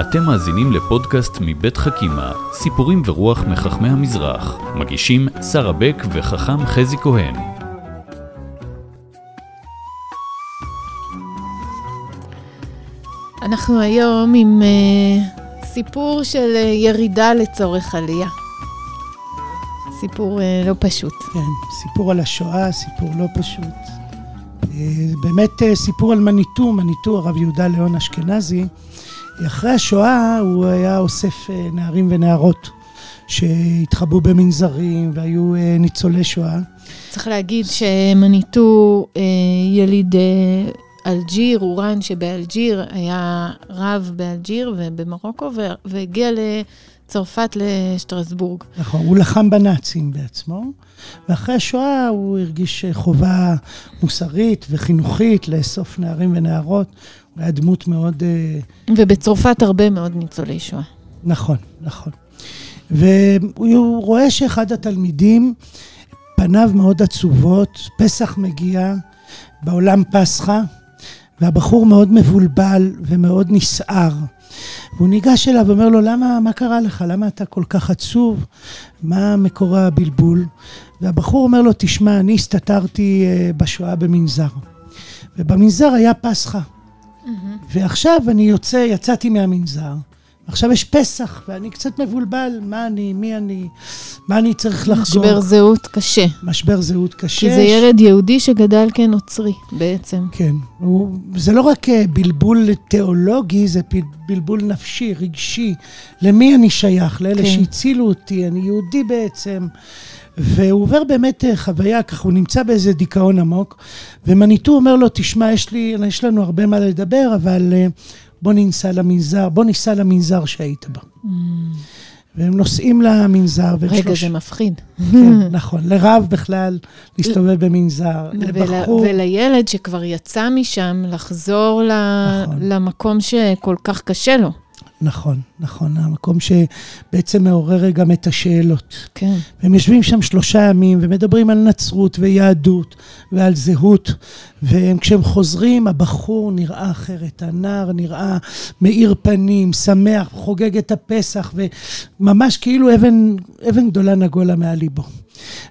אתם מאזינים לפודקאסט מבית חכימה, סיפורים ורוח מחכמי המזרח. מגישים שרה בק וחכם חזי כהן. אנחנו היום עם uh, סיפור של uh, ירידה לצורך עלייה. סיפור uh, לא פשוט. כן, סיפור על השואה, סיפור לא פשוט. Uh, באמת uh, סיפור על מניטו, מניטו, הרב יהודה ליאון אשכנזי. אחרי השואה הוא היה אוסף uh, נערים ונערות שהתחבאו במנזרים והיו uh, ניצולי שואה. צריך להגיד שמניטו uh, יליד... אלג'יר, אורן שבאלג'יר, היה רב באלג'יר ובמרוקו, והגיע לצרפת, לשטרסבורג. נכון, הוא לחם בנאצים בעצמו, ואחרי השואה הוא הרגיש חובה מוסרית וחינוכית לאסוף נערים ונערות. הוא היה דמות מאוד... אה, ובצרפת הרבה מאוד ניצולי שואה. נכון, נכון. והוא רואה שאחד התלמידים, פניו מאוד עצובות, פסח מגיע, בעולם פסחא, והבחור מאוד מבולבל ומאוד נסער. והוא ניגש אליו ואומר לו, למה, מה קרה לך? למה אתה כל כך עצוב? מה מקור הבלבול? והבחור אומר לו, תשמע, אני הסתתרתי אה, בשואה במנזר. ובמנזר היה פסחא. Mm-hmm. ועכשיו אני יוצא, יצאתי מהמנזר. עכשיו יש פסח, ואני קצת מבולבל, מה אני, מי אני, מה אני צריך לחגוג. משבר זהות קשה. משבר זהות קשה. כי זה ילד יהודי שגדל כנוצרי, בעצם. כן. הוא, זה לא רק אה, בלבול תיאולוגי, זה בלבול נפשי, רגשי. למי אני שייך? לאלה כן. שהצילו אותי, אני יהודי בעצם. והוא עובר באמת אה, חוויה, ככה הוא נמצא באיזה דיכאון עמוק, ומניטו אומר לו, תשמע, יש, לי, יש לנו הרבה מה לדבר, אבל uh, בוא ניסע למנזר, בוא ניסע למנזר שהיית בה. Mm. והם נוסעים למנזר. רגע, שלוש... זה מפחיד. כן, נכון. לרב בכלל להסתובב במנזר, לבחור. ולילד שכבר יצא משם, לחזור נכון. למקום שכל כך קשה לו. נכון, נכון, המקום שבעצם מעורר גם את השאלות. כן. והם יושבים שם שלושה ימים ומדברים על נצרות ויהדות ועל זהות, וכשהם חוזרים, הבחור נראה אחרת, הנער נראה מאיר פנים, שמח, חוגג את הפסח, וממש כאילו אבן, אבן גדולה נגולה מעל ליבו.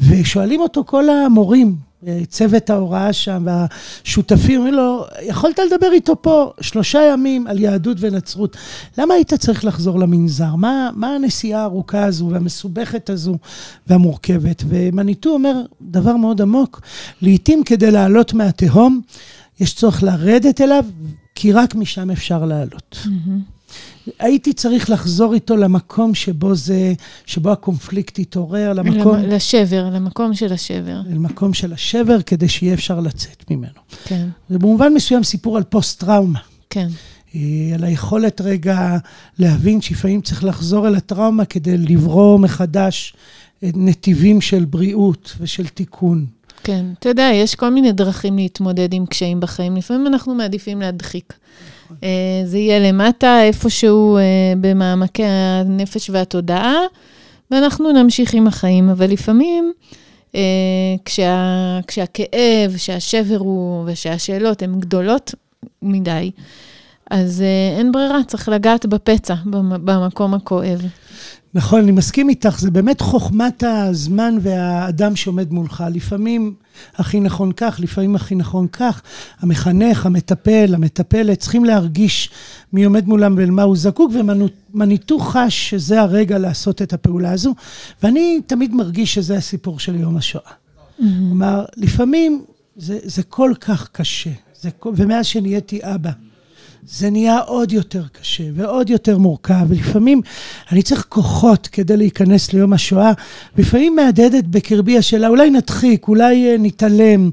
ושואלים אותו כל המורים, צוות ההוראה שם והשותפים, אומרים לו, יכולת לדבר איתו פה שלושה ימים על יהדות ונצרות. למה היית צריך לחזור למנזר? מה, מה הנסיעה הארוכה הזו והמסובכת הזו והמורכבת? ומניטו אומר דבר מאוד עמוק, לעתים כדי לעלות מהתהום, יש צורך לרדת אליו, כי רק משם אפשר לעלות. Mm-hmm. הייתי צריך לחזור איתו למקום שבו זה, שבו הקונפליקט התעורר, למקום... לשבר, למקום של השבר. למקום של השבר, כדי שיהיה אפשר לצאת ממנו. כן. זה במובן מסוים סיפור על פוסט-טראומה. כן. אה, על היכולת רגע להבין שלפעמים צריך לחזור אל הטראומה כדי לברוא מחדש נתיבים של בריאות ושל תיקון. כן, אתה יודע, יש כל מיני דרכים להתמודד עם קשיים בחיים. לפעמים אנחנו מעדיפים להדחיק. נכון. זה יהיה למטה, איפשהו אה, במעמקי הנפש והתודעה, ואנחנו נמשיך עם החיים. אבל לפעמים, אה, כשה, כשהכאב, שהשבר הוא, ושהשאלות הן גדולות מדי, אז אין ברירה, צריך לגעת בפצע, במקום הכואב. נכון, אני מסכים איתך, זה באמת חוכמת הזמן והאדם שעומד מולך. לפעמים הכי נכון כך, לפעמים הכי נכון כך. המחנך, המטפל, המטפלת, צריכים להרגיש מי עומד מולם ולמה הוא זקוק, ומניטו חש שזה הרגע לעשות את הפעולה הזו. ואני תמיד מרגיש שזה הסיפור של יום השואה. כלומר, mm-hmm. לפעמים זה, זה כל כך קשה, זה, ומאז שנהייתי אבא. זה נהיה עוד יותר קשה ועוד יותר מורכב, ולפעמים אני צריך כוחות כדי להיכנס ליום השואה, ולפעמים מהדהדת בקרבי השאלה, אולי נדחיק, אולי אה, נתעלם,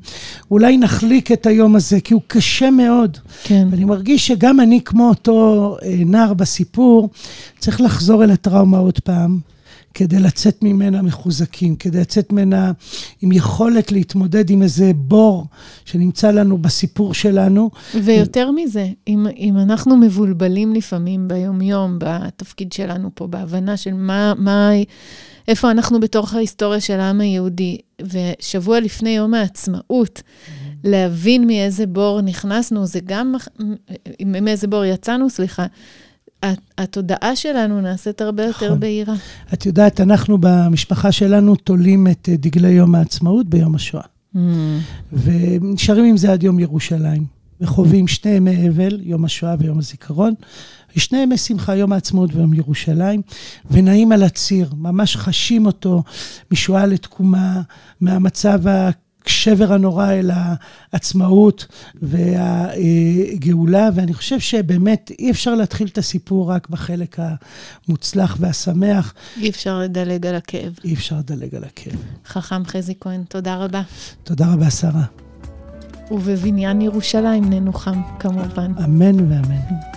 אולי נחליק את היום הזה, כי הוא קשה מאוד. כן. ואני מרגיש שגם אני, כמו אותו אה, נער בסיפור, צריך לחזור אל הטראומה עוד פעם. כדי לצאת ממנה מחוזקים, כדי לצאת ממנה עם יכולת להתמודד עם איזה בור שנמצא לנו בסיפור שלנו. ויותר מזה, אם, אם אנחנו מבולבלים לפעמים ביומיום, בתפקיד שלנו פה, בהבנה של מה, מה, איפה אנחנו בתוך ההיסטוריה של העם היהודי, ושבוע לפני יום העצמאות, להבין מאיזה בור נכנסנו, זה גם, מאיזה בור יצאנו, סליחה, התודעה שלנו נעשית הרבה יותר נכון. בהירה. את יודעת, אנחנו במשפחה שלנו תולים את אה, דגלי יום העצמאות ביום השואה. Mm. ונשארים עם זה עד יום ירושלים. וחווים שני ימי אבל, יום השואה ויום הזיכרון, ושני ימי שמחה, יום העצמאות ויום ירושלים, ונעים על הציר, ממש חשים אותו משואה לתקומה, מהמצב השבר הנורא אל העצמאות והגאולה, ואני חושב שבאמת אי אפשר להתחיל את הסיפור רק בחלק המוצלח והשמח. אי אפשר לדלג על הכאב. אי אפשר לדלג על הכאב. חכם חזי כהן, תודה רבה. תודה רבה, שרה. ובבניין ירושלים ננוחם, כמובן. אמן ואמן.